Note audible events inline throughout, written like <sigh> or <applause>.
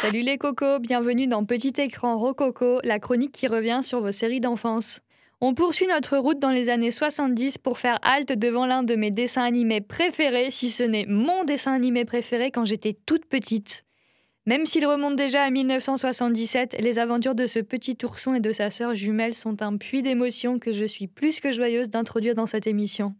Salut les cocos, bienvenue dans Petit écran Rococo, la chronique qui revient sur vos séries d'enfance. On poursuit notre route dans les années 70 pour faire halte devant l'un de mes dessins animés préférés, si ce n'est mon dessin animé préféré quand j'étais toute petite. Même s'il remonte déjà à 1977, les aventures de ce petit ourson et de sa sœur jumelle sont un puits d'émotions que je suis plus que joyeuse d'introduire dans cette émission.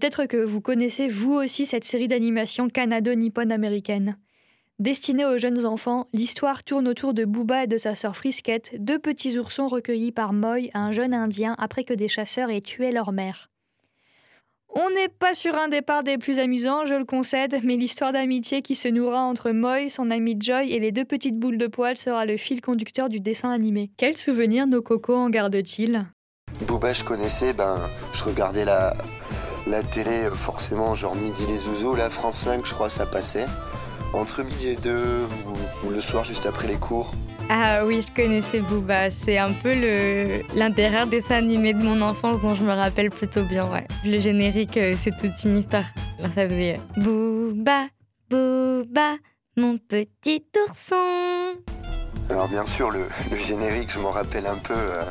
Peut-être que vous connaissez vous aussi cette série d'animation canado-nippon-américaine. Destinée aux jeunes enfants, l'histoire tourne autour de Booba et de sa sœur Frisquette, deux petits oursons recueillis par Moy, un jeune indien, après que des chasseurs aient tué leur mère. On n'est pas sur un départ des plus amusants, je le concède, mais l'histoire d'amitié qui se nourra entre Moy, son ami Joy et les deux petites boules de poils sera le fil conducteur du dessin animé. Quels souvenirs nos cocos en gardent-ils? Booba, je connaissais, ben, je regardais la, la télé, forcément, genre Midi les Zouzous, la France 5, je crois, ça passait. Entre midi et deux, ou, ou le soir, juste après les cours. Ah oui, je connaissais Booba. C'est un peu le l'intérieur dessin animé de mon enfance dont je me rappelle plutôt bien. Ouais. Le générique, euh, c'est toute une histoire. Alors, ça faisait euh, Booba, Booba, mon petit ourson. Alors, bien sûr, le, le générique, je m'en rappelle un peu. euh,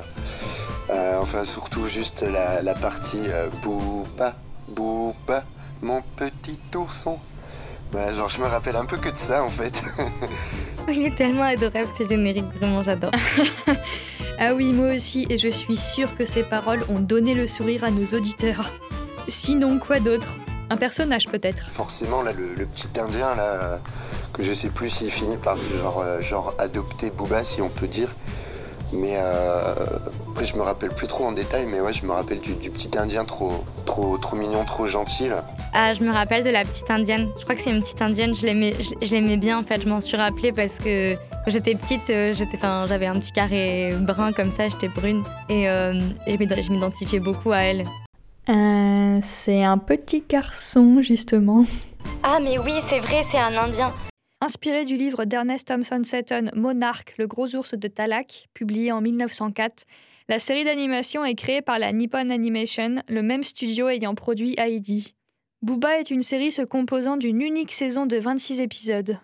euh, enfin, surtout juste la, la partie euh, Booba, Booba, mon petit ourson. Voilà, genre, je me rappelle un peu que de ça, en fait. <laughs> Il est tellement adorable ce générique, vraiment j'adore. <laughs> Ah oui, moi aussi, et je suis sûre que ces paroles ont donné le sourire à nos auditeurs. Sinon, quoi d'autre? Un personnage peut-être? Forcément, là, le, le petit indien, là, que je sais plus s'il finit par genre, euh, genre adopter Booba, si on peut dire. Mais euh, après, je me rappelle plus trop en détail, mais ouais, je me rappelle du, du petit indien trop, trop, trop mignon, trop gentil. Ah, je me rappelle de la petite indienne. Je crois que c'est une petite indienne. Je l'aimais, je, je l'aimais bien en fait. Je m'en suis rappelée parce que quand j'étais petite, euh, j'étais, enfin, j'avais un petit carré brun comme ça. J'étais brune et, euh, et je m'identifiais beaucoup à elle. Euh, C'est un petit garçon, justement. Ah mais oui, c'est vrai, c'est un indien. Inspiré du livre d'Ernest Thompson Seton, Monarch, le gros ours de Talak, publié en 1904, la série d'animation est créée par la Nippon Animation, le même studio ayant produit Heidi. Booba est une série se composant d'une unique saison de 26 épisodes.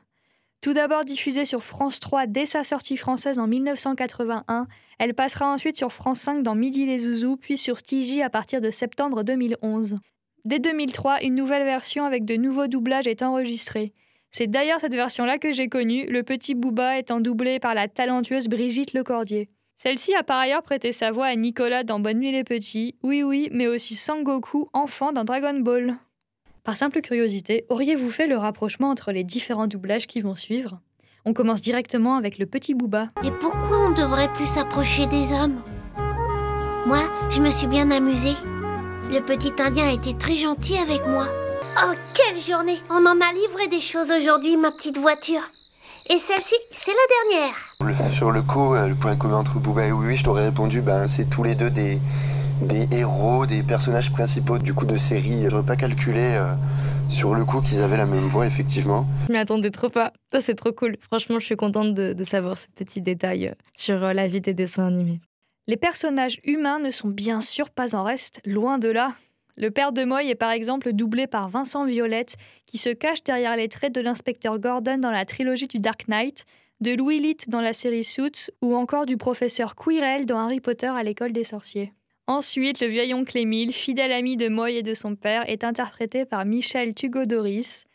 Tout d'abord diffusée sur France 3 dès sa sortie française en 1981, elle passera ensuite sur France 5 dans Midi les Zouzous, puis sur TJ à partir de septembre 2011. Dès 2003, une nouvelle version avec de nouveaux doublages est enregistrée. C'est d'ailleurs cette version-là que j'ai connue, le petit Booba étant doublé par la talentueuse Brigitte Lecordier. Celle-ci a par ailleurs prêté sa voix à Nicolas dans Bonne nuit les petits, oui oui, mais aussi Sangoku, enfant dans Dragon Ball. Par simple curiosité, auriez-vous fait le rapprochement entre les différents doublages qui vont suivre? On commence directement avec le petit Booba. Et pourquoi on devrait plus s'approcher des hommes? Moi, je me suis bien amusée. Le petit Indien été très gentil avec moi. Oh, quelle journée On en a livré des choses aujourd'hui, ma petite voiture. Et celle-ci, c'est la dernière. Le- sur le coup, euh, le point commun entre Booba et Oui Oui, je t'aurais répondu, ben, c'est tous les deux des, des héros, des personnages principaux du coup de série. J'aurais pas calculé euh, sur le coup qu'ils avaient la même voix, effectivement. Je m'y attendais trop pas. Ça, c'est trop cool. Franchement, je suis contente de, de savoir ce petit détail euh, sur euh, la vie des dessins animés. Les personnages humains ne sont bien sûr pas en reste, loin de là. Le père de Moy est par exemple doublé par Vincent Violette, qui se cache derrière les traits de l'inspecteur Gordon dans la trilogie du Dark Knight, de Louis Litt dans la série Suits, ou encore du professeur Quirrell dans Harry Potter à l'école des sorciers. Ensuite, le vieil oncle Émile, fidèle ami de Moy et de son père, est interprété par Michel Tugodoris,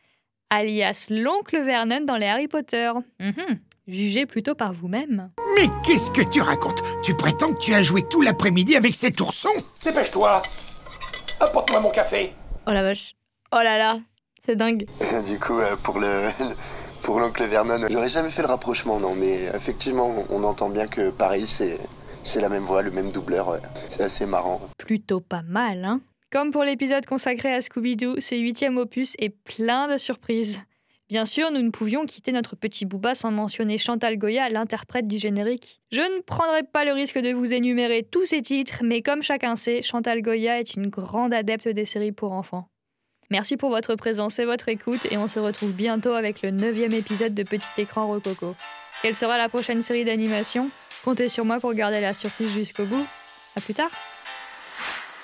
alias l'oncle Vernon dans les Harry Potter. Mhm. Jugez plutôt par vous-même. Mais qu'est-ce que tu racontes? Tu prétends que tu as joué tout l'après-midi avec cet ourson Dépêche-toi Apporte-moi mon café Oh la vache. Oh là là. C'est dingue. <laughs> du coup, euh, pour le <laughs> pour l'oncle Vernon, j'aurais jamais fait le rapprochement, non, mais effectivement, on entend bien que pareil, c'est c'est la même voix, le même doubleur. C'est assez marrant. Plutôt pas mal, hein Comme pour l'épisode consacré à Scooby-Doo, ce huitième opus est plein de surprises. Bien sûr, nous ne pouvions quitter notre petit Booba sans mentionner Chantal Goya, l'interprète du générique. Je ne prendrai pas le risque de vous énumérer tous ces titres, mais comme chacun sait, Chantal Goya est une grande adepte des séries pour enfants. Merci pour votre présence et votre écoute, et on se retrouve bientôt avec le neuvième épisode de Petit Écran Rococo. Quelle sera la prochaine série d'animation? Comptez sur moi pour garder la surprise jusqu'au bout. A plus tard